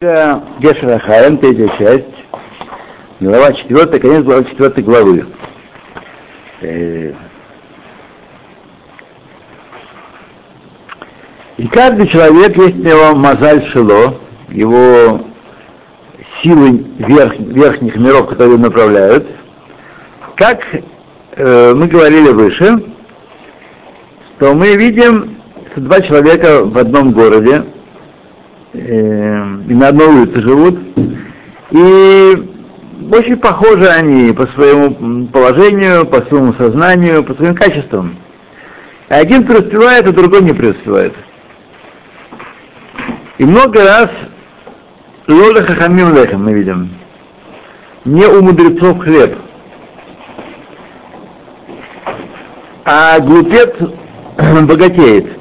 Гешера Хаем, третья часть, глава четвертая, конец главы четвертой главы. Э, И каждый человек, есть у него мазаль шило, его силы верх, верхних миров, которые направляют, как э, мы говорили выше, что мы видим, что два человека в одном городе, э, и на одной улице живут, и очень похожи они по своему положению, по своему сознанию, по своим качествам. Один преуспевает, а другой не преуспевает. И много раз Лоля Хахамим Лехем мы видим. Не у мудрецов хлеб. А глупец богатеет.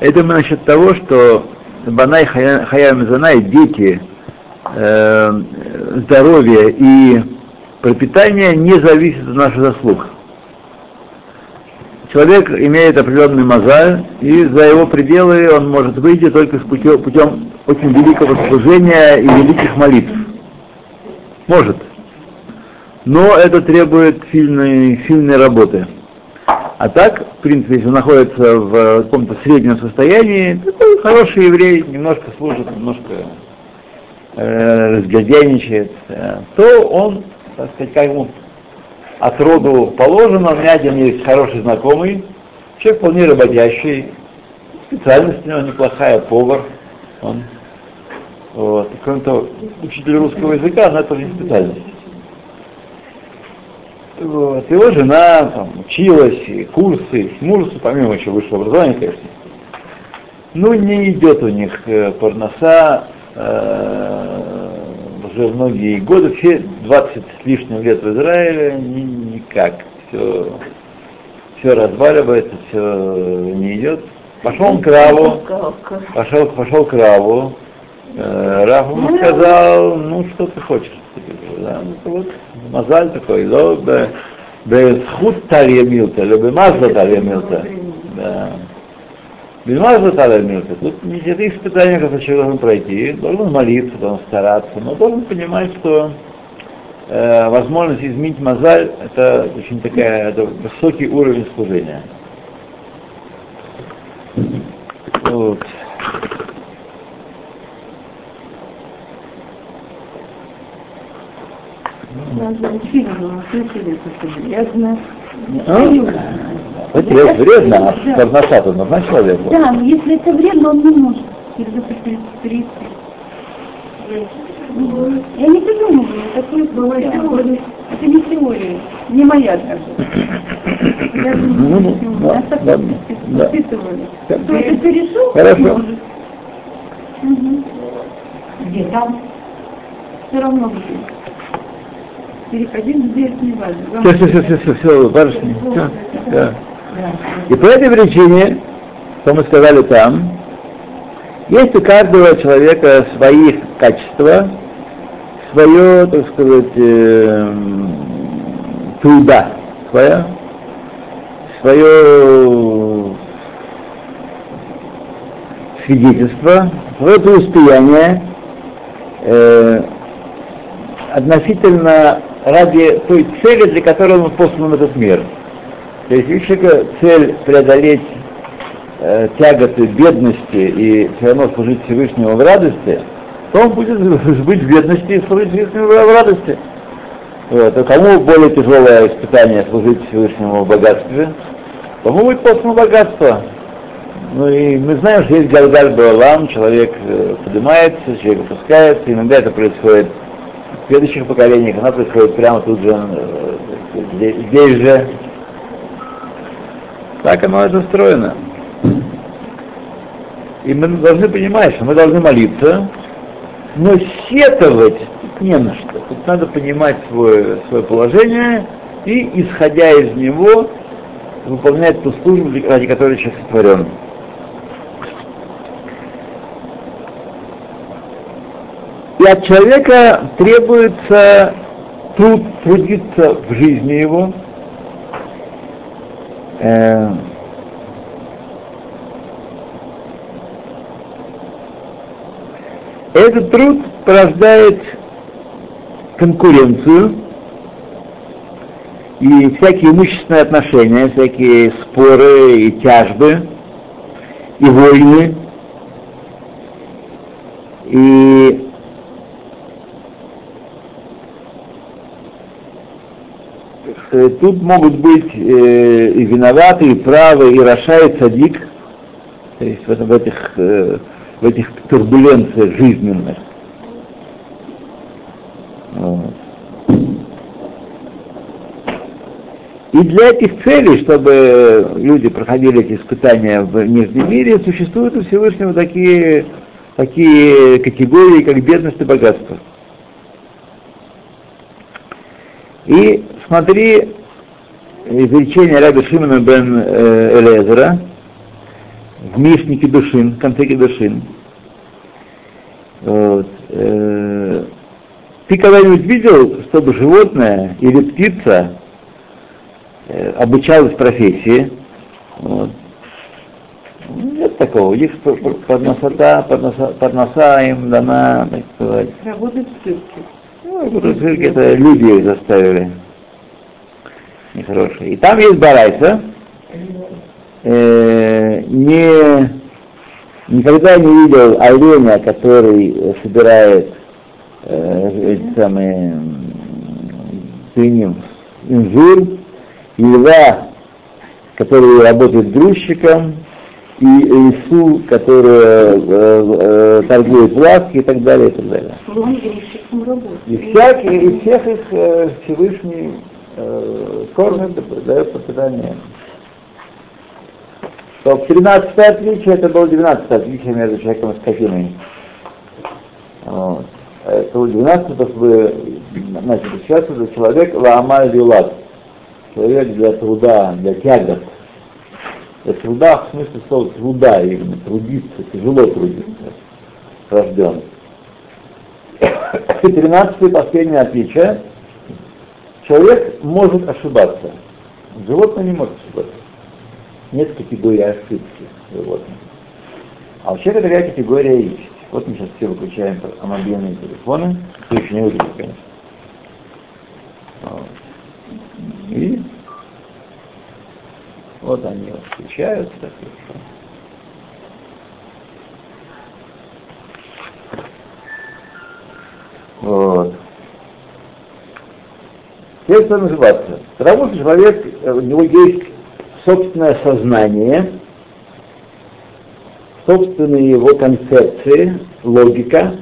Это насчет того, что Банай Хаям Занай, дети, э, здоровье и пропитание не зависят от наших заслуг человек имеет определенный мозаль, и за его пределы он может выйти только путем, путем очень великого служения и великих молитв. Может. Но это требует сильной, сильной работы. А так, в принципе, если он находится в каком-то среднем состоянии, такой хороший еврей, немножко служит, немножко э, разгодяйничает, э, то он, так сказать, как ему от роду положено. У меня один есть хороший знакомый, человек вполне работящий, специальность у него неплохая, повар. Он, вот. Кроме того, учитель русского языка, но это не специальность. Вот. Его жена там, училась, и курсы, и мурсы, помимо еще высшего образования, конечно. Ну, не идет у них э, парноса, э, уже многие годы, все 20 с лишним лет в Израиле, ни, никак. Все, все разваливается, все не идет. Пошел он к Раву, пошел, пошел к Раву, э, Рав ему ну, сказал, ну что ты хочешь? Да, ну, вот, мазаль такой, милта, либо мазла тарья милта. Да. Без мазла тарья милта. Тут не это испытания, которые человек должен пройти, должен молиться, должен стараться, но должен понимать, что э, возможность изменить мозаль это очень такая это высокий уровень служения. Вот. Фильм слышали, что вредно. А парноса-то нужна человеку. Да, но если это вредно, он не может. перейти. Я не придумываю, такое бывает теория. Это не теория, не моя даже. Я не теория. Я так воспитывали. Кто это перешел, Хорошо. Где там? Все равно где. Переходить здесь не важно. Все, все, все, все, все, все, барышни. Все, да. И по этой причине, что мы сказали там, есть у каждого человека свои качества, свое, так сказать, э, туда, своя, свое свидетельство, свое преуспеяние э, относительно ради той цели, для которой он послан в этот мир. То есть если цель преодолеть э, тяготы бедности и все равно служить Всевышнему в радости, то он будет быть в бедности и служить Всевышнему в радости. Вот. А кому более тяжелое испытание служить Всевышнему в богатстве, тому будет послано богатство. Ну и мы знаем, что есть Галгаль Балам, человек э, поднимается, человек опускается, иногда это происходит следующих поколениях, она происходит прямо тут же, э, здесь, здесь же. Так оно это устроено. И мы должны понимать, что мы должны молиться, но сетовать не на что. Тут надо понимать свое, свое положение и, исходя из него, выполнять ту службу, ради которой человек сотворен. И от человека требуется труд, трудиться в жизни его, э, Этот труд порождает конкуренцию и всякие имущественные отношения, всякие споры и тяжбы, и войны. И тут могут быть э, и виноваты, и правы, и Раша, и Цадик, то есть в, в, этих, э, в этих турбуленциях жизненных. И для этих целей, чтобы люди проходили эти испытания в нижнем мире, существуют у Всевышнего такие, такие категории, как бедность и богатство. И смотри изречение Раби Шимона бен э, Элезера в Мишне Кедушин, в конце Кедушин. Вот. Э, ты когда-нибудь видел, чтобы животное или птица э, обучалась профессии? Вот. Нет такого. У них подносота, подноса, подноса им дана, так сказать. Работают в цирке. Ну, это люди их заставили. Нехорошие. И там есть барайса. Э, не, никогда не видел оленя, который собирает э, эти самые дынем, инжир, и льва, который работает грузчиком, и лису, которая э, э, торгует в лавке и так далее, и так далее. И, всякие, и всех их э, Всевышний э, кормит, дает пропитание. То 13 отличие, это было 12 отличие между человеком и скотиной. Вот. Это было 12, потому что значит, сейчас это человек лаамаль юлад. Человек для труда, для тягот труда в смысле слова труда, именно трудиться, тяжело трудиться, рожден. И тринадцатое последнее отличие. Человек может ошибаться. Животное не может ошибаться. Нет категории ошибки животных. А человека такая категория есть. Вот мы сейчас все выключаем мобильные телефоны, кто еще не конечно. И вот они встречаются. Вот. Теперь что называться? Потому что человек, э, у него есть собственное сознание, собственные его концепции, логика,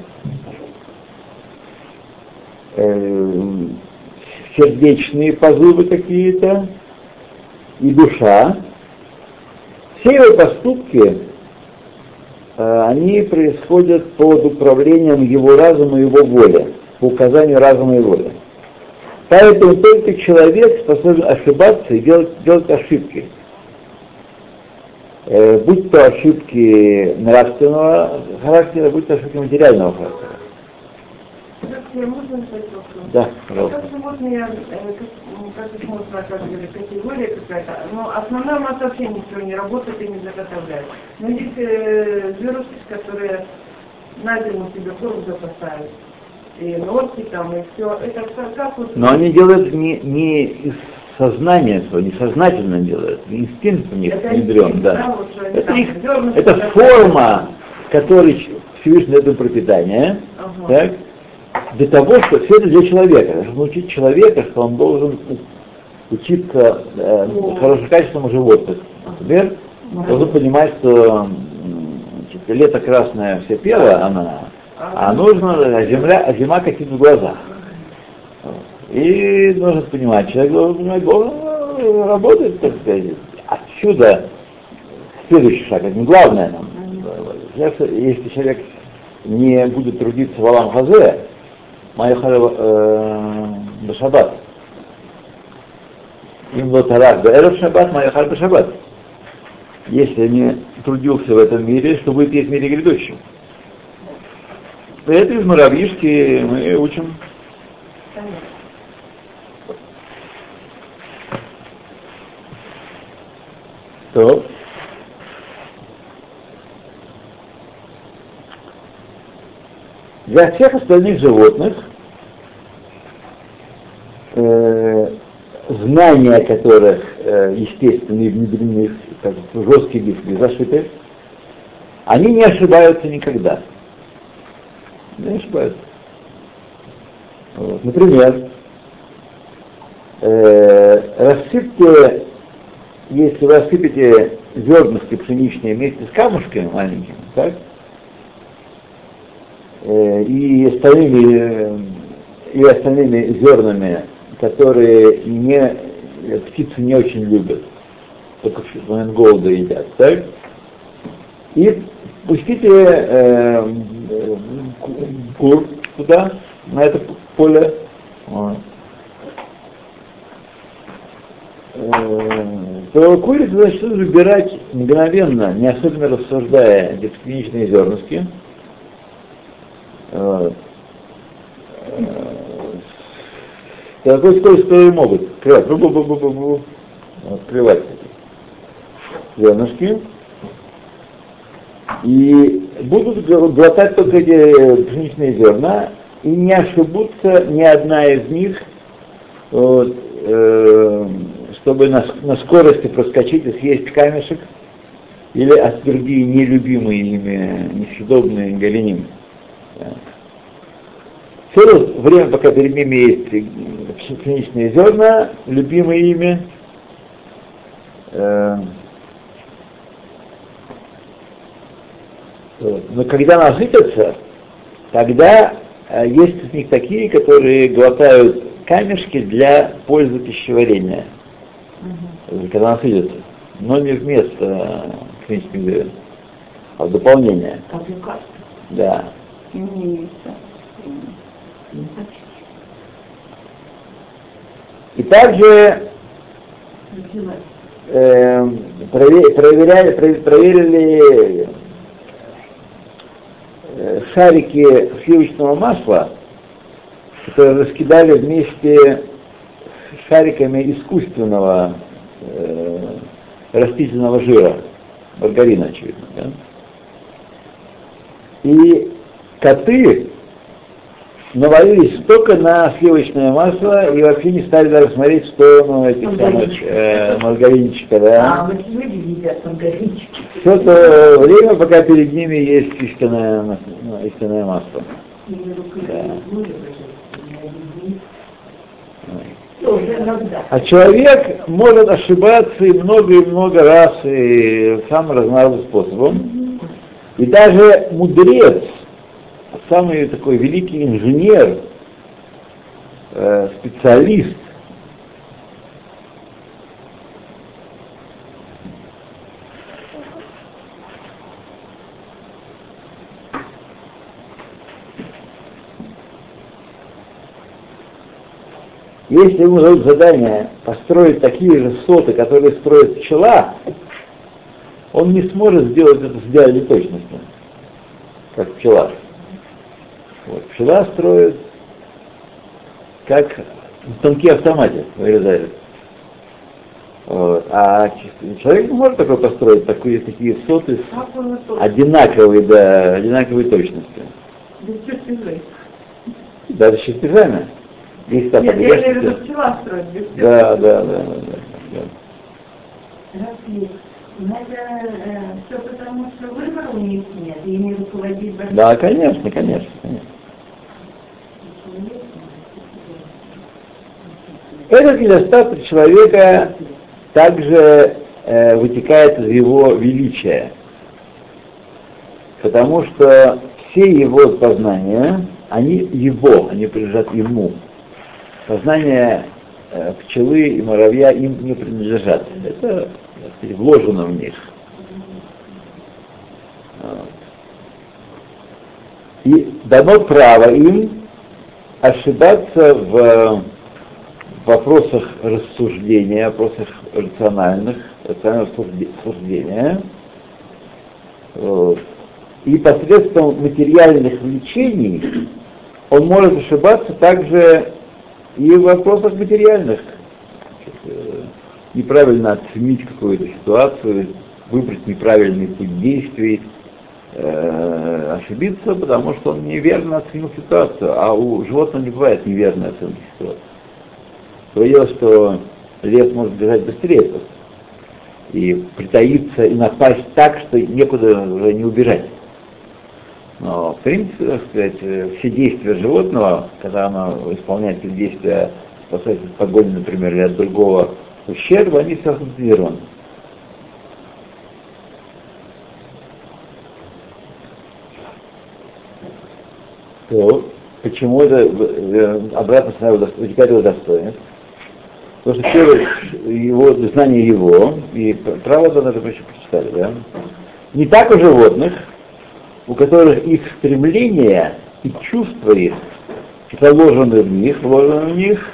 э, сердечные позывы какие-то, и душа, все его поступки, э, они происходят под управлением его разума и его воли, по указанию разума и воли. Поэтому только человек способен ошибаться и делать, делать ошибки. Э, будь то ошибки нравственного характера, будь то ошибки материального характера. Да, пожалуйста. Как животные, как их можно наказывать, категория какая-то, но основная масса вообще ничего не работает и не заготовляет. Но есть э, зверушки, которые на зиму себе корм запасают. И норки там, и все. Это как, как вот... Но они делают не, не из сознания своего, несознательно делают, инстинкт у них внедрен, да. да это, их, это форма, которой Всевышний дает им пропитание, ага. так, для того, что все это для человека. Чтобы научить человека, что он должен учиться э, хорошим качеством животных. Например, должен понимать, что значит, лето красное все пело, она, а нужно, а земля, а зима какие в глазах. И нужно понимать, человек должен понимать, должен работать, так сказать. Отсюда следующий шаг, это не главное нам. Если человек не будет трудиться в Алам Хазе, Майхар Башабат. Им лотарак Бэров Шаббат, Майхар Башабат. Если не трудился в этом мире, что будет есть в мире грядущем. Это из муравьишки мы учим. То. Для всех остальных животных э, знания которых, э, естественно, внедрены как в жесткие диск зашиты, они не ошибаются никогда. Не ошибаются. Вот. Например, э, рассыпьте, если вы рассыпете зернышки пшеничные вместе с камушками маленькими, так, и остальными, э, и остальными зернами, которые не, птицы не очень любят, только в момент голода едят, так, и пустите э, кур туда, на это поле, вот. то курицу значит выбирать мгновенно, не особенно рассуждая эти пшеничные зернышки. Вот. С такой скоростью и могут открывать, бу -бу -бу -бу -бу -бу, открывать зернышки. И будут глотать только эти пшеничные зерна, и не ошибутся ни одна из них, вот, э, чтобы на, на скорости проскочить и съесть камешек, или а другие нелюбимые ими, несъедобные галиним. Все время, пока перед ними есть пшеничные зерна, любимые ими, э, но когда насытятся, тогда э, есть из них такие, которые глотают камешки для пользы пищеварения, угу. когда насытятся, но не вместо клинических зерен, а в дополнение. Как лекарство. Да. И также э, проверяли, проверили э, шарики сливочного масла, которые раскидали вместе с шариками искусственного э, растительного жира, маргарина, очевидно. Да? И коты навалились только на сливочное масло и вообще не стали даже смотреть в сторону этих самых э, маргаринчика, да. А, вот люди едят маргаринчики. Все то время, пока перед ними есть истинное, ну, истинное масло. Да. А человек может ошибаться и много и много раз, и самым разнообразным способом. И даже мудрец, самый такой великий инженер, э, специалист, Если ему дают задание построить такие же соты, которые строит пчела, он не сможет сделать это с идеальной точностью, как пчела. Вот. Пчела строит как в тонкий автомате вырезает. Вот. А человек не может такой построить, такие, такие соты с одинаковой, да, одинаковой точностью. Даже с чертежами. Там Нет, я имею в виду пчела строит без Да, да, да, да. да. Рафик, ну э, все потому, что выбора у них нет, и не руководить Да, конечно, конечно, конечно. Этот недостаток человека также э, вытекает из его величия, потому что все его познания, они его, они принадлежат ему. Познания э, пчелы и муравья им не принадлежат. Это вложено в них. И дано право им ошибаться в вопросах рассуждения, вопросах рациональных, рационального суждения, и посредством материальных влечений он может ошибаться также и в вопросах материальных. Э, неправильно оценить какую-то ситуацию, выбрать неправильный путь действий, э, ошибиться, потому что он неверно оценил ситуацию, а у животного не бывает неверной оценки ситуации. Говорилось, что лев может бежать быстрее и притаиться и напасть так, что некуда уже не убежать. Но, в принципе, так сказать, все действия животного, когда оно исполняет эти действия, спасается от погони, например, или от другого ущерба, они все автоматизированы. То почему это э, обратно с вытекает его достоинство? Потому что первое, его, знание его, и право да, даже еще прочитали, да? Не так у животных, у которых их стремления и чувства их заложены в них, вложены в них,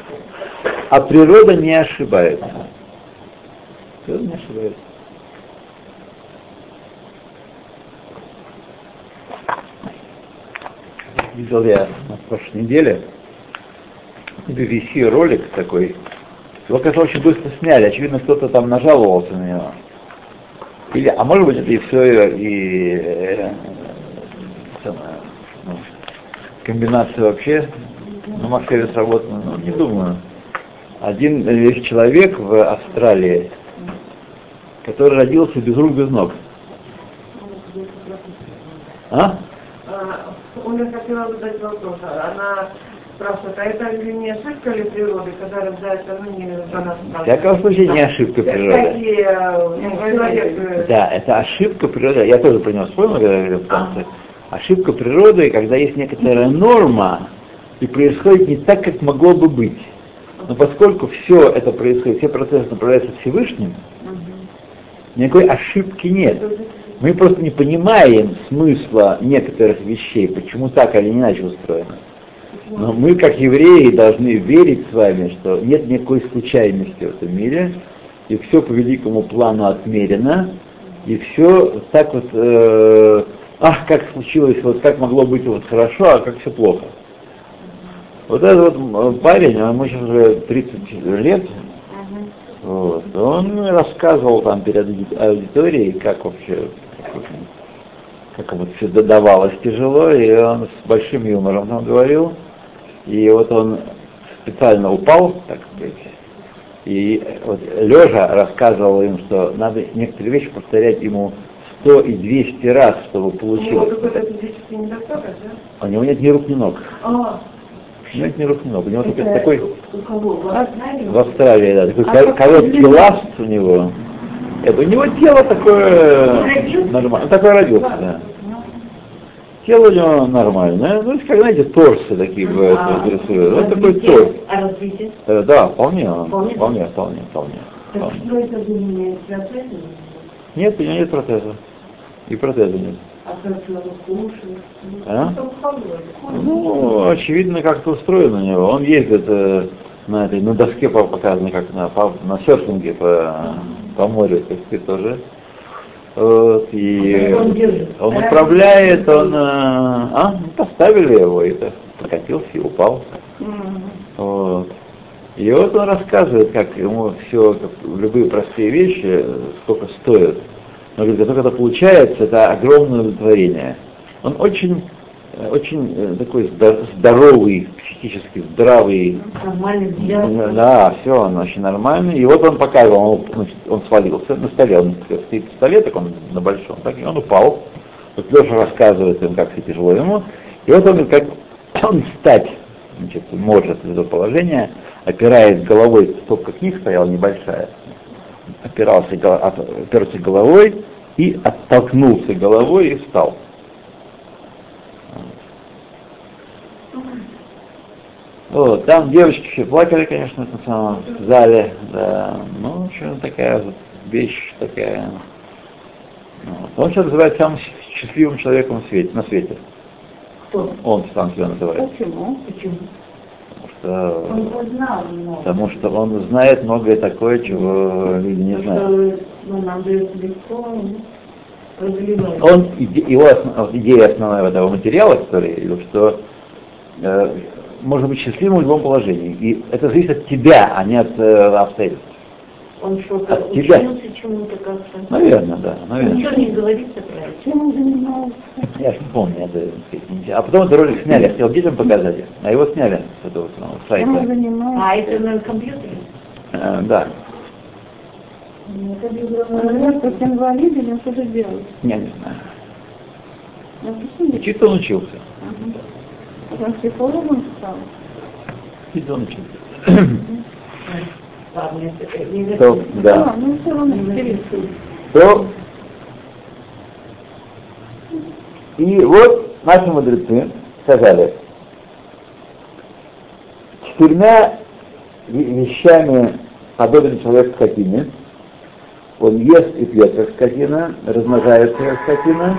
а природа не ошибается. Природа не ошибается. Видел я на прошлой неделе BBC ролик такой, его, конечно, очень быстро сняли, очевидно, кто-то там нажаловался на него. Или, а может быть, это и все, и э, ну, комбинация вообще на Москве сработана, ну, не думаю. Один есть человек в Австралии, который родился без рук, без ног. А? У меня хотела задать вопрос. Она спрашивают, а это ли не ошибка ли природы, когда рождается, ну не за нас В всяком случае не ошибка природы. Такие, ну, человек... Э, да, это ошибка природы. Я тоже про него вспомнил, когда говорил в конце. Ошибка природы, когда есть некоторая норма, и происходит не так, как могло бы быть. Но поскольку все это происходит, все процессы направляются Всевышним, никакой ошибки нет. Мы просто не понимаем смысла некоторых вещей, почему так или иначе устроено. Но мы, как евреи, должны верить с вами, что нет никакой случайности в этом мире, и все по великому плану отмерено, и все так вот, э, ах, как случилось, вот как могло быть вот хорошо, а как все плохо. Вот этот вот парень, ему сейчас уже 30 лет, вот, он рассказывал там перед аудиторией, как вообще, как ему все давалось тяжело, и он с большим юмором там говорил, и вот он специально упал, так сказать, и вот лежа рассказывал им, что надо некоторые вещи повторять ему 100 и 200 раз, чтобы получилось. У него физический недостаток, да? У него нет ни рук, ни ног. А. У него нет ни рук, ни ног. У него Это такой... У кого? В Австралии? В Австралии, да. Такой а короткий ласт у него. Это у него тело такое нормальное. Такой родился, да. Тело у него нормальное, ну, как, знаете, торсы такие бывают, а, рисуют. Вот такой торс. А развитие? Э, да, вполне, вполне, вполне, вполне, вполне. Так что это не Нет, у него нет протеза. И протеза нет. А а? Ну, очевидно, как-то устроено у него. Он ездит э, на этой, на доске показано, как на, по, на серфинге по, по морю, так сказать, тоже. Вот, и он, он управляет, он, э, а, поставили его, и так покатился и упал. Вот. И вот он рассказывает, как ему все, как, любые простые вещи, сколько стоят. Но говорит, как это получается, это огромное удовлетворение. Он очень очень э, такой здоровый, психически здравый. Нормальный взгляд. Да, все, он очень нормальный. И вот он показывал, он, значит, он свалился на столе, он стоит столе, так он на большом, так и он упал. Вот Леша рассказывает им, как все тяжело ему. И вот он как он встать значит, может из этого положения, опираясь головой, стопка книг стояла небольшая, опирался, оперся головой и оттолкнулся головой и встал. Вот, там девочки все плакали, конечно, на самом зале, да. Ну, общем, такая вот вещь такая. Вот. Он сейчас называет самым счастливым человеком в свете, на свете. Кто? Он сам себя называет. Почему? Почему? Что, он знал много. Потому что он знает многое такое, чего люди не знают. Ну, он, его идея основная этого материала, который, что э, можно быть счастливым в любом положении. И это зависит от тебя, а не от э, обстоятельств. Он что-то От тебя. учился чему-то как-то. Наверное, да, наверное. Ничего не говорится про это. Чем он занимался? Я же не помню, это. А потом этот ролик сняли, я хотел детям показать, а его сняли с этого самого Чем он сайта. занимался? А, это на компьютере? Э, да, Наверное, как инвалид или он что-то делает? я не знаю. Учиться он учился. Он психологом стал. Не То, да. Ну. То и вот наши мудрецы сказали, четырьмя ве- вещами подобен человек скотине. Он ест и пьет, как скотина, размножается, как скотина,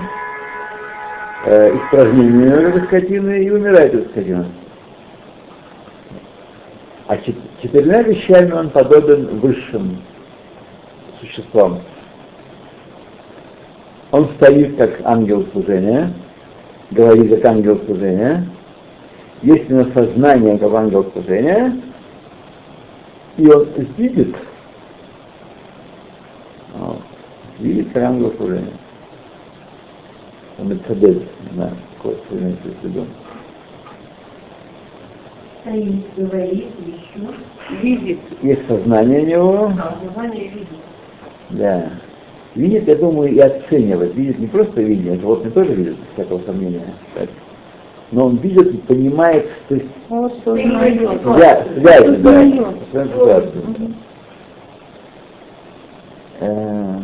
э, испражнение как скотина и умирает, как скотина. А чет- четырьмя вещами он подобен высшим существам. Он стоит как ангел служения, говорит как ангел служения, есть у него сознание как ангел служения, и он видит, вот, видит как ангел служения. Он Мерцедес, не знаю, какой вы имеете в виду. Стоит, говорит, еще. Видит. Есть сознание у него, А, название видит. да. Видит, я думаю, и оценивает. Видит не просто видение, животные тоже видят, без всякого сомнения. так. Но он видит и понимает, то есть Вот что знает. связь, да, ситуацию. Э,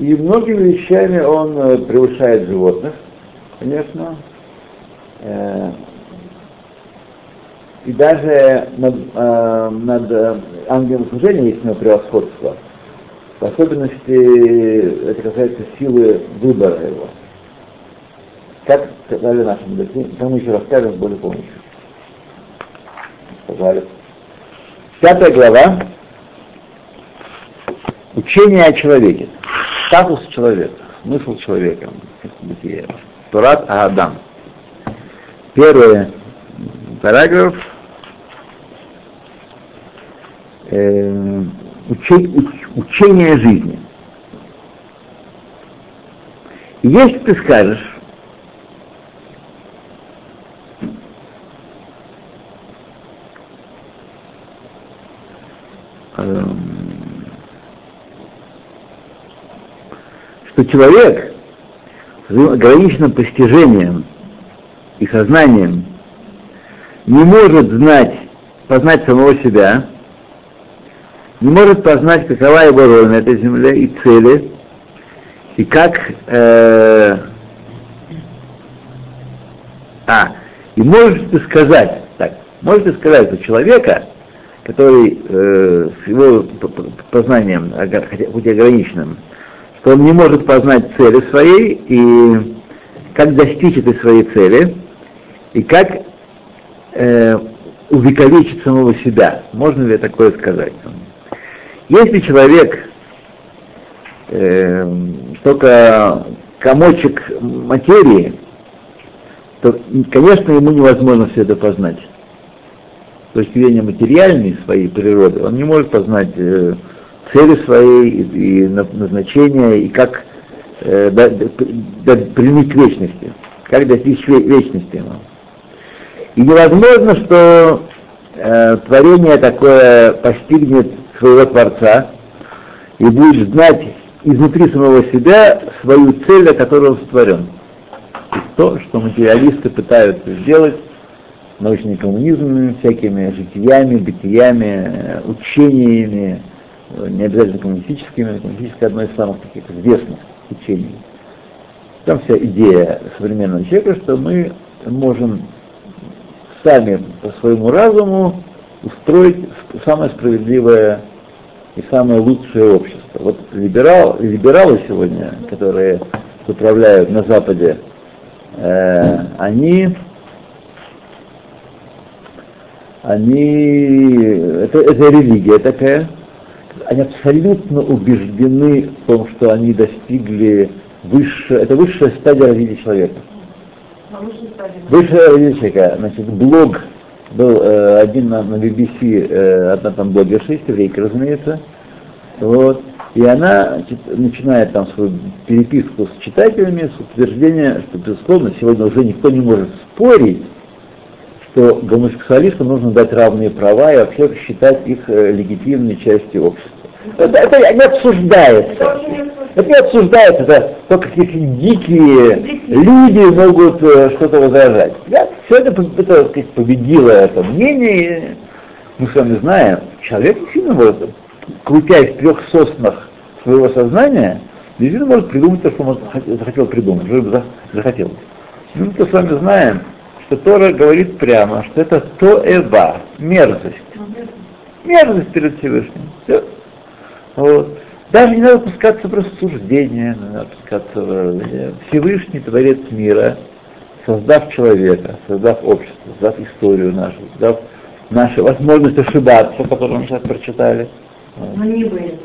И многими вещами он э, превышает животных, конечно. Э, И даже над, э, над э, ангелом служения есть него превосходство. В особенности это касается силы выбора его. Как сказали наши мудрецы, мы еще расскажем с более помощью. Сказали. Пятая глава. Учение о человеке. Статус человека. Смысл человека. Бытие. Турат Адам. Первый параграф. Э, уче- уч- учение жизни. Если ты скажешь, эм, что человек с ограниченным постижением и сознанием не может знать, познать самого себя, не может познать, какова его роль на этой земле и цели, и как э, а, и можешь ты сказать, так, можешь ты сказать, что человека, который э, с его познанием, хотя хоть и ограниченным, что он не может познать цели своей и как достичь этой своей цели, и как э, увековечить самого себя. Можно ли такое сказать? Если человек э, только комочек материи, то, конечно, ему невозможно все это познать. С точки зрения материальной своей природы, он не может познать э, цели своей и, и на- назначения, и как э, до- к вечности, как достичь ве- вечности ему. И невозможно, что э, творение такое постигнет своего Творца и будет знать изнутри самого себя свою цель, для которой он сотворен. То, что материалисты пытаются сделать научным коммунизмом, всякими житиями, бытиями, э, учениями, не обязательно коммунистическими, коммунистическое одно из самых таких известных учений. Там вся идея современного человека, что мы можем сами по своему разуму устроить самое справедливое и самое лучшее общество. Вот либерал, либералы сегодня, которые управляют на Западе, э, они, они, это, это религия такая, они абсолютно убеждены в том, что они достигли высшее, это высшая стадия развития человека. Высшая развитие человека, значит, блог был э, один на, на BBC, э, одна там блогерша, есть еврейка, разумеется, вот, и она начинает там свою переписку с читателями с утверждения, что, безусловно, сегодня уже никто не может спорить, что гомосексуалистам нужно дать равные права и вообще считать их э, легитимной частью общества. Это, это не обсуждается. Это не обсуждается, это только какие-то дикие люди могут э, что-то возражать. Да? Все это, это сказать, победило это мнение. Мы с вами знаем, человек действительно может, крутясь в трех соснах своего сознания, действительно может придумать то, что он захотел придумать, захотел. Мы с вами знаем, что Тора говорит прямо, что это тоэва, мерзость. Мерзость перед Всевышним. Все. Вот. Даже не надо пускаться в рассуждения, не надо пускаться в... Всевышний Творец мира, создав человека, создав общество, создав историю нашу, создав нашу возможность ошибаться, которую мы сейчас прочитали. Но не в этом.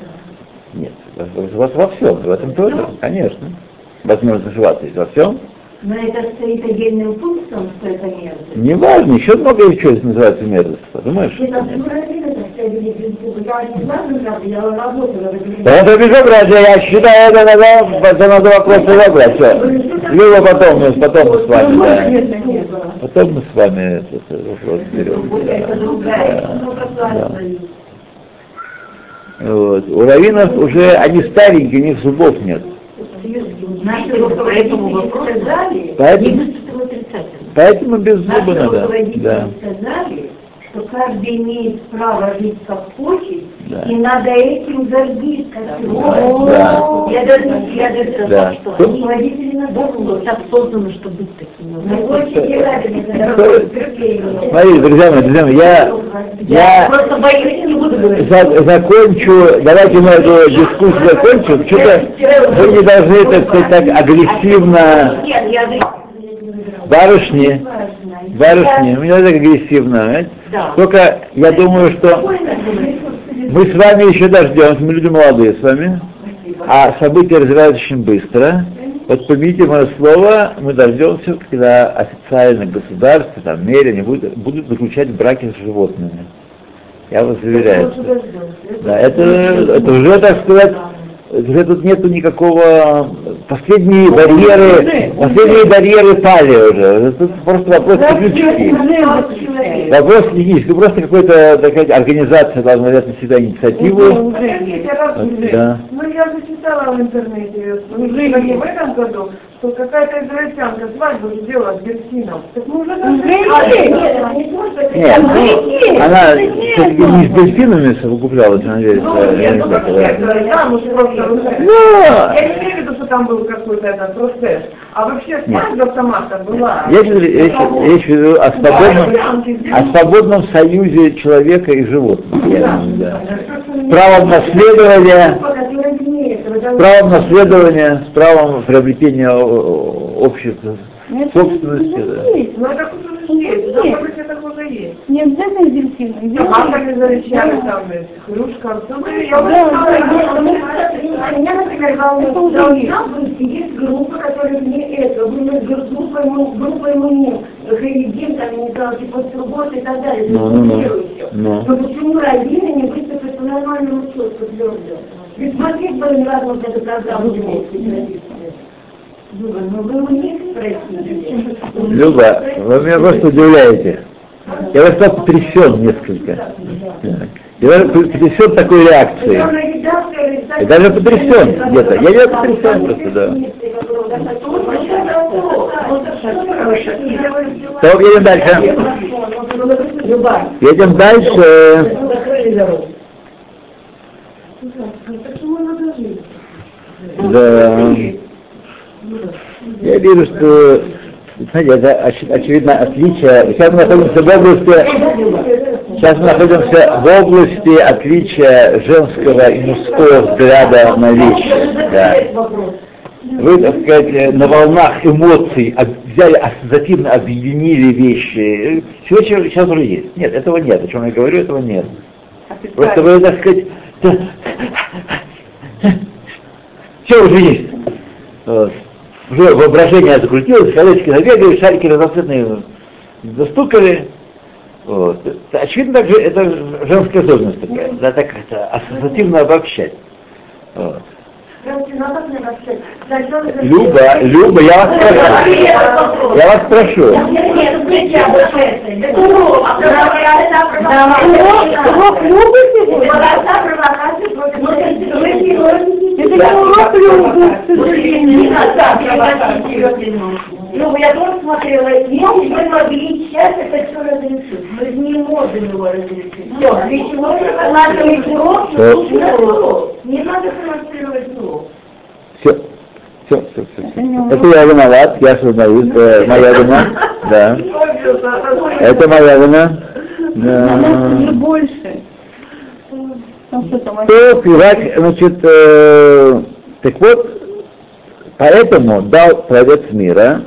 Нет, во, во всем, в этом тоже, конечно. Возможность ошибаться есть во всем. Но это стоит отдельным пунктом, что это мерзость. Не важно, еще много еще называется мерзость. Понимаешь? Этом. Да это безобразие, я считаю, это надо, это надо вопрос разобрать. Все. Либо потом, мы- потом мы с вами, да. Потом мы с вами этот вопрос берем. Это другая, ну, Да. Вот. У раввинов уже, они старенькие, у них зубов нет. Наши руководители сказали, Поэтому- не выступил отрицательно. Поэтому без зуба надо. Да. сказали, что каждый имеет право жить как хочет, Да. и надо этим гордиться. Да. Я даже, я даже Да. что они водители на дорогу так созданы, чтобы быть такими. Мы очень рады. Смотрите, друзья мои, друзья мои, я, я Просто боюсь, не буду говорить. за- закончу, давайте мы эту дискуссию закончим. Что-то вы не должны, так сказать, так агрессивно, Нет, я барышни, барышни, не надо так агрессивно, понимаете? Только я думаю, что мы с вами еще дождемся, мы люди молодые с вами, а события развиваются очень быстро. Вот помните мое слово, мы дождемся, когда официально государство, там, мере, они будут, будут заключать браки с животными. Я вас заверяю. Да, это, это уже, так сказать, уже тут нету никакого... Последние барьеры, последние барьеры пали уже. Тут просто вопрос технический. Вопрос технический. Просто какой-то, так сказать, организация должна взять на себя инициативу. Вот, уже. да. Ну, я зачитала в интернете, уже не в этом году, что какая-то израильтянка свадьбу сделала с дельфином. Так мы уже должны... Нет, ну, она все-таки не с дельфинами совокуплялась, она говорит, Ну, я нет, не ну, знаю, как да, ну, просто. Ну, Я не имею в виду, что там был какой-то этот процесс, а вообще свадьба сама-то была. я речь, веду о свободном, о свободном союзе человека и животных. Я правом наследования, с правом наследования, с правом приобретения о- общества, собственности. да. Ну, это есть, должно быть, это уже есть. Не обязательно дельфины. Там авторы завещали, там, э, хрюшка, ну, Да, да, да, да. Меня, например, волнует, есть группа, которая мне это, мы группой, мы, группой мы не едим, там, не знаю, типа субботы и так далее, Ну, ну, ну. Ну. Но почему раввины не выступят по нормальному четко, твердо? Ведь смотреть бы эту программу вместе, Люба, ну вы у них спросите. Люба, вы меня просто удивляете. Я вас так потрясен несколько. Я даже потрясен такой реакцией. Я даже потрясен где-то. Я не потрясен просто, да. Так, едем дальше. Едем дальше. закрыли дорогу. Почему надо жить? Да. Я вижу, что, знаете, это оч- очевидно отличие. Сейчас мы находимся в области, сейчас мы находимся в области отличия женского и мужского взгляда на вещи. Да. Вы, так сказать, на волнах эмоций взяли, ассоциативно объединили вещи. Все, чего сейчас уже есть. Нет, этого нет. О чем я говорю, этого нет. Просто вы, так сказать, все уже есть. Вот. Уже воображение закрутилось, колечки набегали, шарики разноцветные застукали. Вот. Очевидно, также это женская особенность такая, да, так это ассоциативно обобщать. Вот. Люба, Люба, я вас прошу. Я вас прошу. Урок Любы сегодня? Это не урок Любы. Ну, я тоже смотрела, и мы могли сейчас это все разрешить. Мы не можем его разрешить. Все, для чего же урок, не надо урок. Не надо демонстрировать урок. Все. Все, все, все. все. Это я виноват, я сознаюсь, это моя вина. Да. Это моя вина. Не Да. больше. Что там? То пирак, значит, э, так вот, поэтому дал Творец мира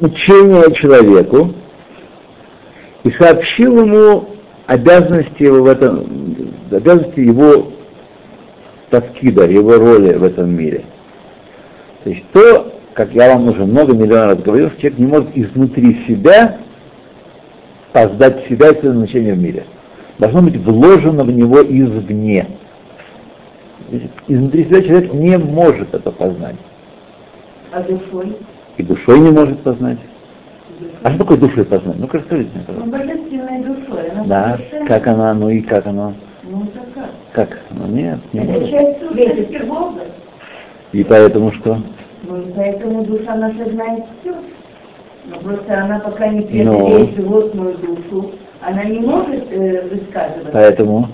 учение человеку и сообщил ему обязанности его в этом, обязанности его таскида, его роли в этом мире. То есть то, как я вам уже много миллионов раз говорил, человек не может изнутри себя создать себя и свое значение в мире. Должно быть вложено в него извне. Изнутри себя человек не может это познать. А душой? И душой не может познать. А что такое душой познать? Ну-ка расскажите мне, Ну, пожалуйста. божественной душой. Она Да, совершенно- как она, ну и как она? Ну, это как? Как? Ну нет, не Это может. часть сущности Бога. И поэтому что? Ну, и поэтому душа наша знает все. Но просто она пока не преодолеет животную душу, она не может э, высказываться. Поэтому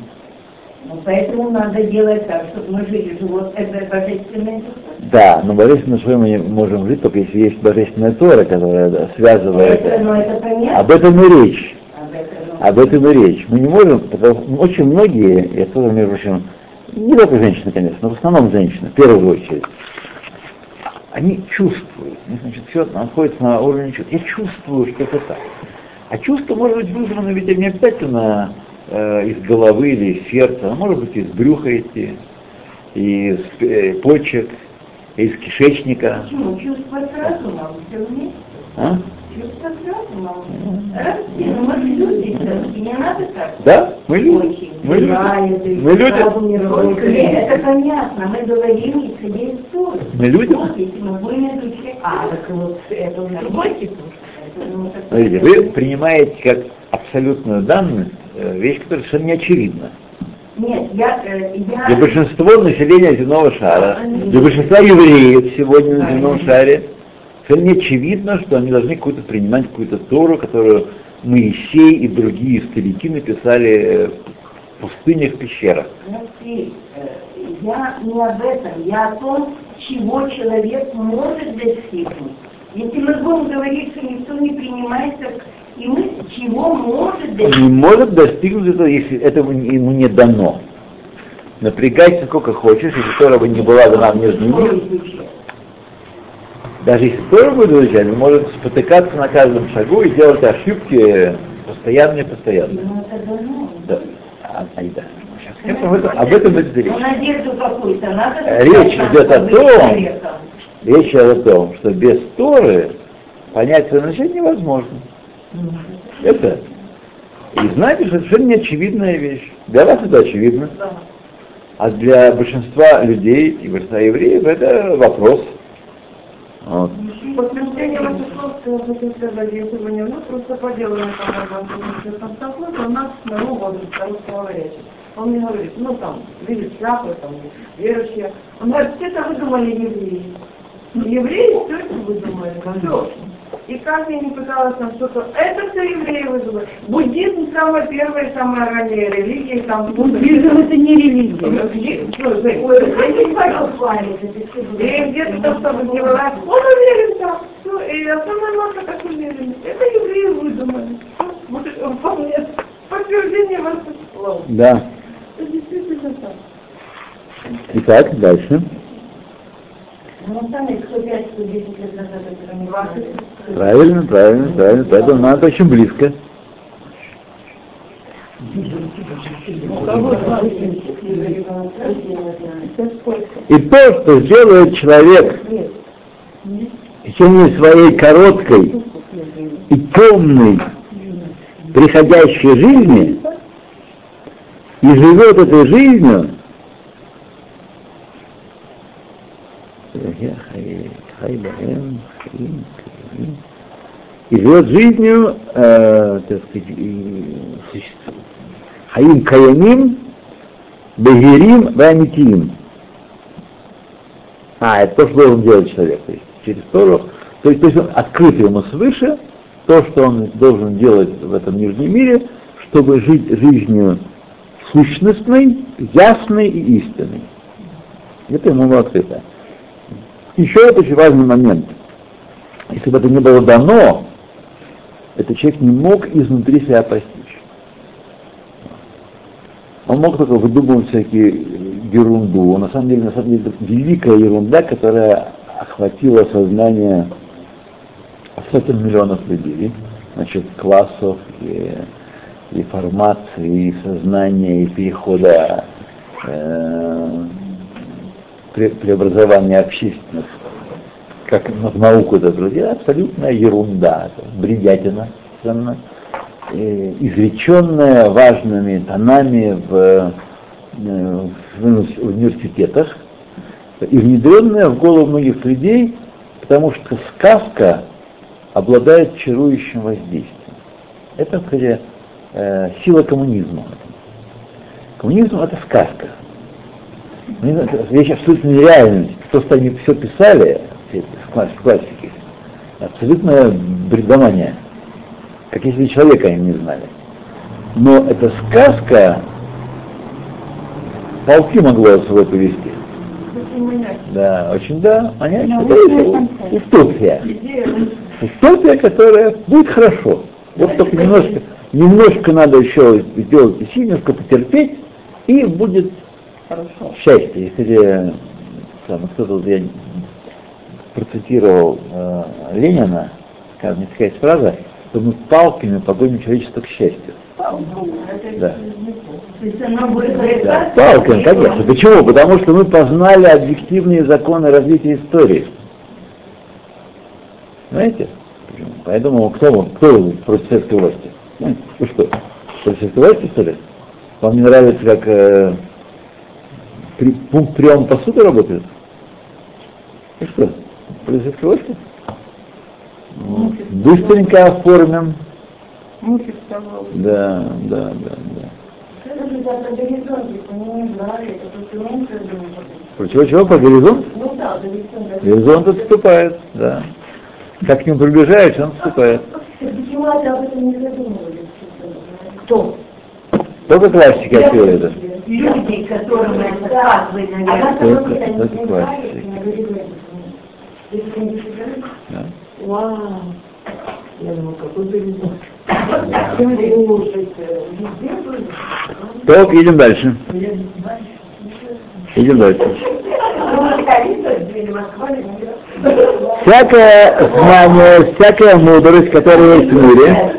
Ну, поэтому надо делать так, чтобы мы жили живот, это божественной душой. Да, но божественной душой мы не можем жить, только если есть божественная Тора, которая связывает. Это, ну, это понятно. Об этом и речь. Об этом, Об этом и речь. Мы не можем, потому что очень многие, я тоже, между прочим, не только женщины, конечно, но в основном женщины, в первую очередь, они чувствуют, значит, все находится на уровне чувств. Я чувствую, что это так. А чувство может быть вызвано ведь не обязательно э, из головы или из сердца, оно может быть из брюха идти, из э, почек, из кишечника. Почему? Чувство с разумом, все вместе. А? Чувство с разумом. Расти, ну мы люди, не надо так. Да, мы люди. Мы люди. И Мы люди. Это понятно, мы говорим, исходя из Торы. Мы люди. Мы будем изучать, а, так вот, это уже другой ну, Смотрите, вы принимаете как абсолютную данность э, вещь, которая совершенно не очевидна. Нет, я, э, Для я... большинства населения земного шара, для большинства евреев сегодня на земном шаре, совершенно не очевидно, что они должны какую-то принимать какую-то Тору, которую Моисей и другие старики написали э, в пустынях, пещерах. Смотри, э, я не об этом, я о том, чего человек может достигнуть. Если мы будем говорить, что никто не принимается, и мы чего может достигнуть? не может достигнуть этого, если этого ему не дано. Напрягайся сколько хочешь, если Тора бы не была дана в нижний мир, даже если Тора будет изучать, он может спотыкаться на каждом шагу и делать ошибки. Ну, это дано. Да. А, да. Сейчас об этом, об этом будет речь. Надежду какую-то надо... Речь идет о том. Речь идет о том, что без Торы понять свое значение невозможно. Это. И знаете, что это совершенно неочевидная вещь. Для вас это очевидно. А для большинства людей и большинства евреев это вопрос. Вот. Подтверждение ваших слов, я хочу сказать, я сегодня, ну, просто по делу на канале вам столкнулся, у нас моего возраста русскоговорящих. Он мне говорит, ну там, видишь, шляпы, там, верующие. Он говорит, все это выдумали евреи. Евреи все это выдумали, все. И как я не пыталась там что-то, это все евреи выдумали. Буддизм самая первая, самая ранняя религия, там... Буддизм это не религия. Не и где-то там что-то делала, он уверен так, все, и основная масса так уверена. Это евреи выдумали. Вот вполне подтверждение ваших слов. Да. Это действительно так. Итак, дальше. Ну, сами 105-110 лет назад это не важно. Правильно, правильно, правильно. Поэтому надо очень близко. И то, что сделает человек в течение своей короткой и темной приходящей жизни и живет этой жизнью, и живет жизнью, э, так сказать, хаим каямим, бегерим, вамитим. А, это то, что должен делать человек. То есть через Тору, то есть, то есть он открыт ему свыше, то, что он должен делать в этом нижнем мире, чтобы жить жизнью сущностной, ясной и истинной. Это ему открыто. Еще это очень важный момент. Если бы это не было дано, этот человек не мог изнутри себя постичь. Он мог только выдумывать всякие ерунду. На самом деле, на самом деле, это великая ерунда, которая охватила сознание сотен миллионов людей, значит, классов и, и формации, и сознания, и перехода э, преобразования общественных как в науку это друзья, абсолютная ерунда, бредятина, э, изреченная важными тонами в, э, в университетах и внедренная в голову многих людей, потому что сказка обладает чарующим воздействием. Это, кстати, э, сила коммунизма. Коммунизм это сказка. Вещь абсолютно нереальность. Просто они все писали, классики. Абсолютная бредомания. Как если человека они не знали. Но эта сказка полки могло с собой повести. Да, очень да, маньячно. Это утопия. Утопия, которая будет хорошо. Вот только немножко, немножко надо еще сделать немножко потерпеть, и будет хорошо. счастье. Если там, кто-то, я процитировал э, Ленина, как мне такая фраза, что мы палками погоним человечество к счастью. Да. да. Палками, конечно. Почему? Потому что мы познали объективные законы развития истории. Знаете? Поэтому кто, кто против советской власти? Ну, вы что, против советской власти, что ли? Вам не нравится, как э, при, пункт приема посуды работает? Ну что? Произошедшее? Быстренько оформим. Да, да, да, да. Про чего, чего? По горизонт? Ну да, горизонт. Горизонт отступает, да. Как к нему приближаешься, он отступает. Почему об этом не задумывались? Кто? Только классики открыли это. Люди, которым это рассказывали, наверное. Только классики. Да. Вау. Я думаю, какой горизонт. Так, идем дальше. Идем дальше. Всякое знание, всякая мудрость, которая есть в мире.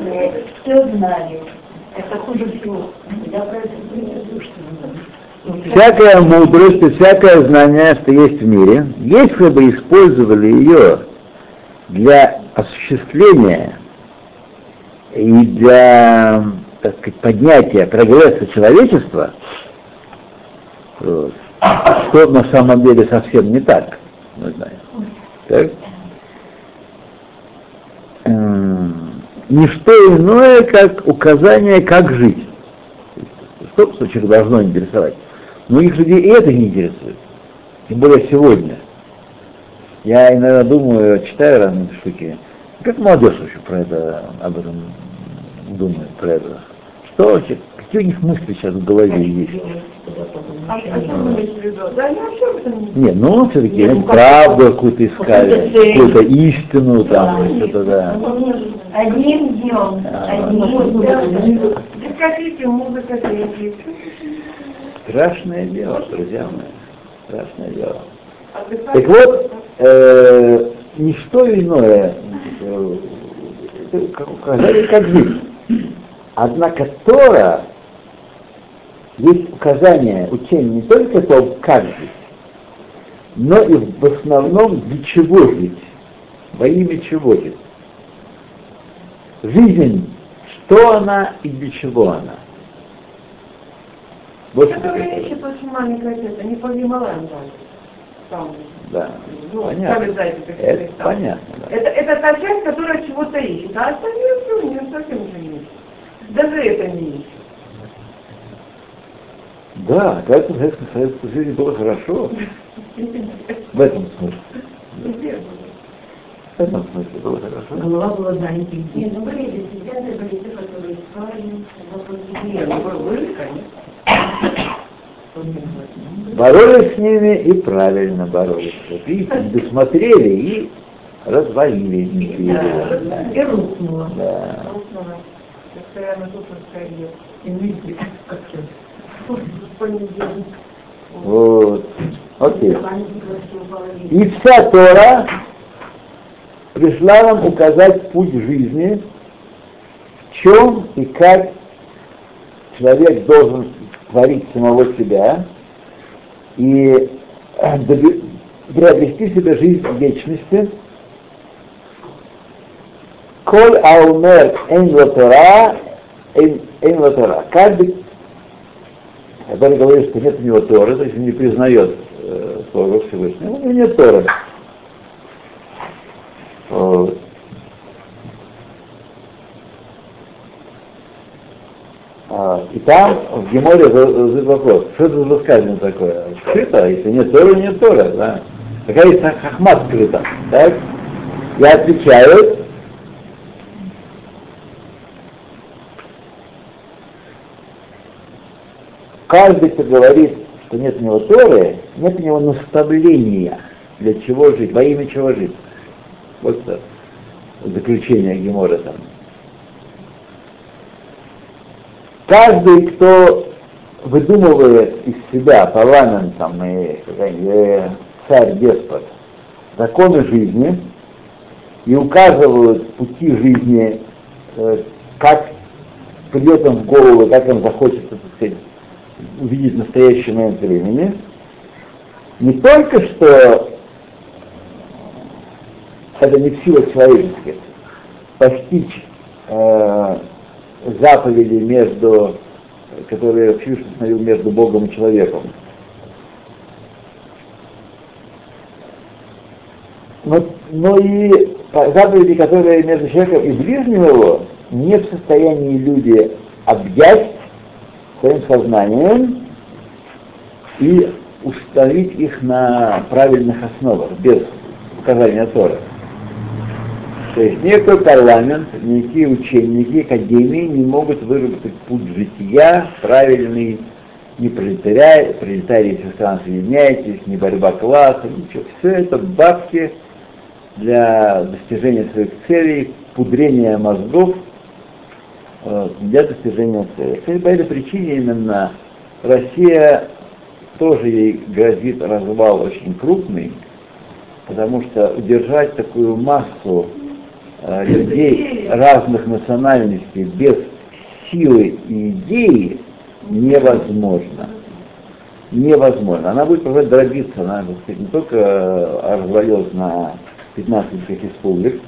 Все знание. Это хуже всего. Всякая мудрость и всякое знание, что есть в мире, если бы использовали ее для осуществления и для так сказать, поднятия прогресса человечества, что на самом деле совсем не так, мы знаем. Так? Ничто иное, как указание, как жить. Что, в случае должно интересовать? Многих людей и это не интересует. Тем более сегодня. Я иногда думаю, читаю разные штуки. Как молодежь вообще про это, об этом думает, про это? Что вообще, какие у них мысли сейчас в голове есть? А, Нет, ну все-таки ну, правду какую-то искали, какую-то истину там, да. что-то да. Одним днем, одним днем. Скажите, музыка, Страшное дело, друзья мои, страшное дело. Так вот, э, ничто иное, э, как указали, как жить. Однако Тора есть указание, учение не только то, как жить, но и в основном для чего жить, во имя чего жить. Жизнь кто она и для чего она. Вот что Это вещи очень маленькая часть, они по Гималаям дали. Там, Да, ну, понятно. сами Это понятно, да. Это, это та часть, которая чего-то ищет, а остальные все, не совсем же не ищут. Даже это не ищут. Да, оказывается, в Советском Союзе было хорошо. В этом смысле было. В этом смысле было хорошо. Голова была маленькая. Нет, ну были диссиденты, были те, которые Нет, ну вы были, конечно. Боролись с ними и правильно боролись. Вот видите, досмотрели и развалили империю. И рухнула. Да. Постоянно тут. И видите, как. Вот. Окей. И вся Тора пришла нам указать путь жизни, в чем и как человек должен творить самого себя и э, приобрести себе жизнь в вечности. Коль аумер эйн латора. Каждый, который говорит, что нет у него Торы, то есть не признает э, Тору Всевышнего, у него нет Торы. Вот. А, И там в Геморе задают вопрос, что это за высказывание такое? Скрыто, если нет Торы, нет Торы, да? Какая есть хахмат скрыта, так? Я отвечаю, каждый, кто говорит, что нет у него Торы, нет у него наставления, для чего жить, во имя чего жить. Вот это заключение Гемора там. Каждый, кто выдумывает из себя парламентом и э, царь-деспот законы жизни и указывают пути жизни, э, как придет им в голову, как им захочется, так сказать, увидеть настоящий момент времени, не только что это не в силах человеческих, постичь э, заповеди между, которые Всевышний установил между Богом и человеком. Но, но и заповеди, которые между человеком и ближним его, не в состоянии люди объять своим сознанием и установить их на правильных основах, без указания Торы. То есть никакой парламент, никакие учения, никакие академии не могут выработать путь жития правильный, не пролетарий, пролетарии всех стран соединяйтесь, не борьба класса, ничего. Все это бабки для достижения своих целей, пудрения мозгов э, для достижения целей. По этой причине именно Россия тоже ей грозит развал очень крупный, потому что удержать такую массу э, людей разных национальностей без силы и идеи невозможно. Невозможно. Она будет продолжать дробиться, она так сказать, не только э, развалилась на 15 республик,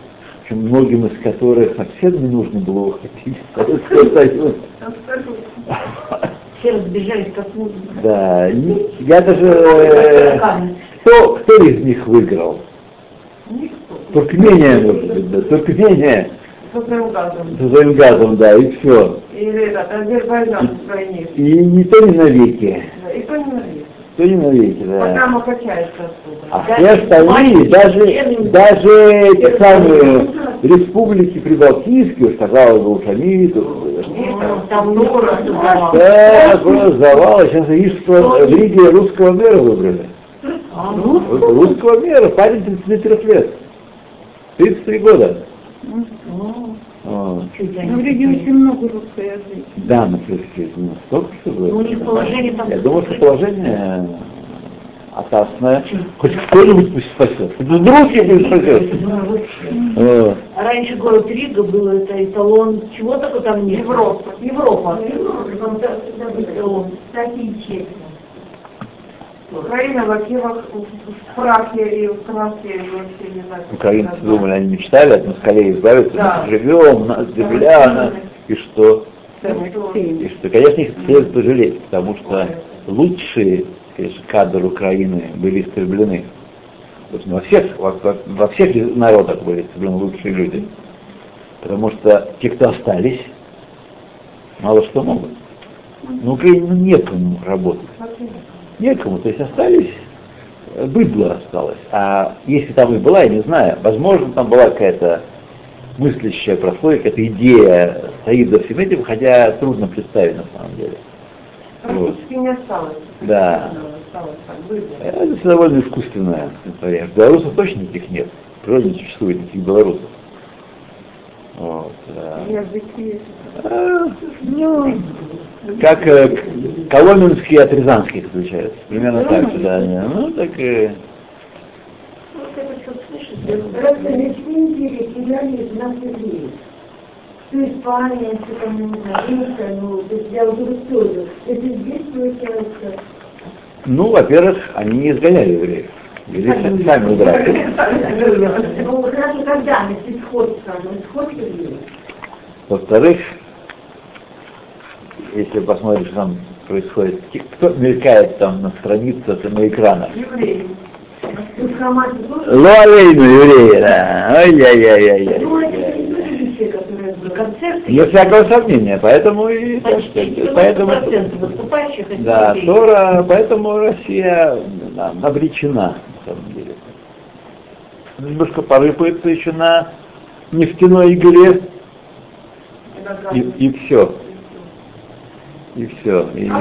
причем многим из которых совсем не нужно было уходить в Советский Союз. Абсолютно. Все разбежались как музыка. Да, я даже... э, Кто, кто из них выиграл? Никто. Туркмения, может быть, да, Туркмения Со своим газом. со своим газом, да, и все. Или этот Азербайджан с своей нефтью. И не то не навеки, Да, И то не навес. то не навеки, Пока да. мы качается оттуда. А все остальные, даже, даже эти самые республики прибалтийские, уж казалось бы, уж они Там да, было завал, сейчас что в Риге русского мэра выбрали. А, ну, Русского мэра, парень 33 лет. 33 года. ну, Ну, в очень много русскоязычных. Да, на ну, столько всего. Ну, у них положение там- Я думаю, что положение опасное. Хоть кто-нибудь пусть спасет. Вдруг я пусть спасет. Ну. А Раньше город Рига был это эталон, чего только там нет. Европа. Европа. Там эталон. Кстати, и честно. Украина вообще во- в прахе и в краске и вообще не знаю. Украинцы думали, они мечтали от москалей избавиться. Да. Мы живем, у нас земля, она, и что? И что, конечно, их следует пожалеть, потому что лучшие конечно, кадры Украины были истреблены. Во всех, во, во, всех народах были истреблены лучшие люди. Потому что те, кто остались, мало что могут. Украине ну, некому работать. Некому, то есть остались, быдло осталось. А если там и была, я не знаю, возможно, там была какая-то мыслящая прослойка, эта идея стоит за всем этим, хотя трудно представить на самом деле. Практически вот. не осталось. Да. Осталось, быдло. Это довольно искусственное. Например. Белорусов точно никаких нет. В природе не существует никаких белорусов. Вот, Языки. А, ну, как э, коломенские от рязанских отличаются. Примерно так же, да. Ну, так и... Теряли евреев? Ну, Испания, что там, не знаю, ну, то есть я уже тоже. Это здесь получается... Ну, во-первых, они не изгоняли евреев. Евреи сами удрали. Ну, хорошо, когда на исход, скажем, исход евреев? Во-вторых, если посмотришь, что там происходит, кто мелькает там на страницах, на экранах. Евреи. Луалейну евреи, да. Ой-яй-яй-яй. Ну, это не люди, которые концерты. Не всякого сомнения, поэтому и Почти поэтому 90% выступающих это да. Тора, поэтому Россия да, обречена, на самом деле. Немножко порыпается еще на нефтяной игре, и, и все. И все. И,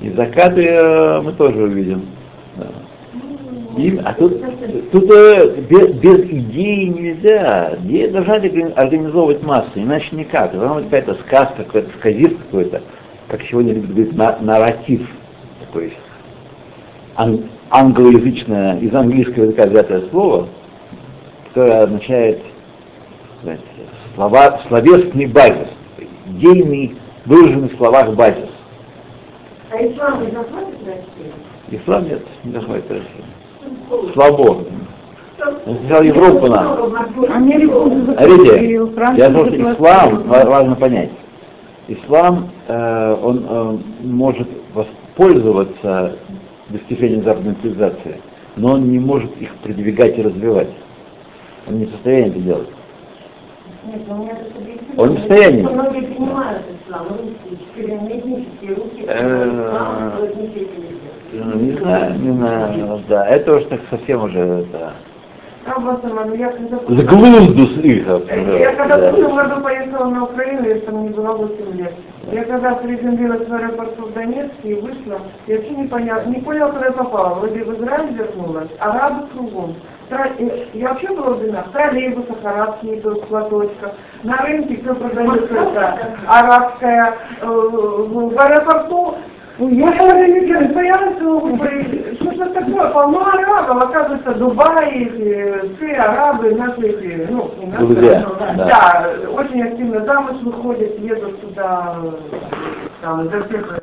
и закаты э, мы тоже увидим. Да. И, а тут, тут э, без, без идеи нельзя. Идея должна организовывать массу, иначе никак. Должна быть какая-то сказка, какой-то сказист какой-то, как сегодня любят говорить, на, нарратив такой ан, англоязычное, из английского языка взятое слово, которое означает сказать, слова, словесный базис, идейный, выраженный в словах базис. А ислам не захватит Россию? Ислам нет, не захватит Россию. Слабо. Я сказал Европу нам. Смотрите, я думаю, что ислам, ва- важно понять, ислам, э, он э, может воспользоваться достижением западной цивилизации, но он не может их продвигать и развивать. Он не в состоянии это делать. Нет, ну, у меня тут объяснение. Он в состоянии. Многие принимают ислам, Э, Ну, Не знаю, не знаю, да, это уж так совсем уже, я когда... с глузду с их, Я когда в прошлом году поехала на Украину, я там не была 8 лет. Я когда приземлилась в аэропорту в Донецке и вышла, я вообще не поняла, не поняла, куда я попала. Вроде в Израиль вернулась, арабы кругом. Э, Я вообще была удивлена. В троллейбусах арабские только платочках. На рынке все продается это арабское. Э, В аэропорту я говорю, думаю, что ж это такое, полно арабов, оказывается, Дубай, все арабы, наши эти, ну, наши, Друзья, ну, да. да, очень активно замуж выходят, едут туда, там, за всех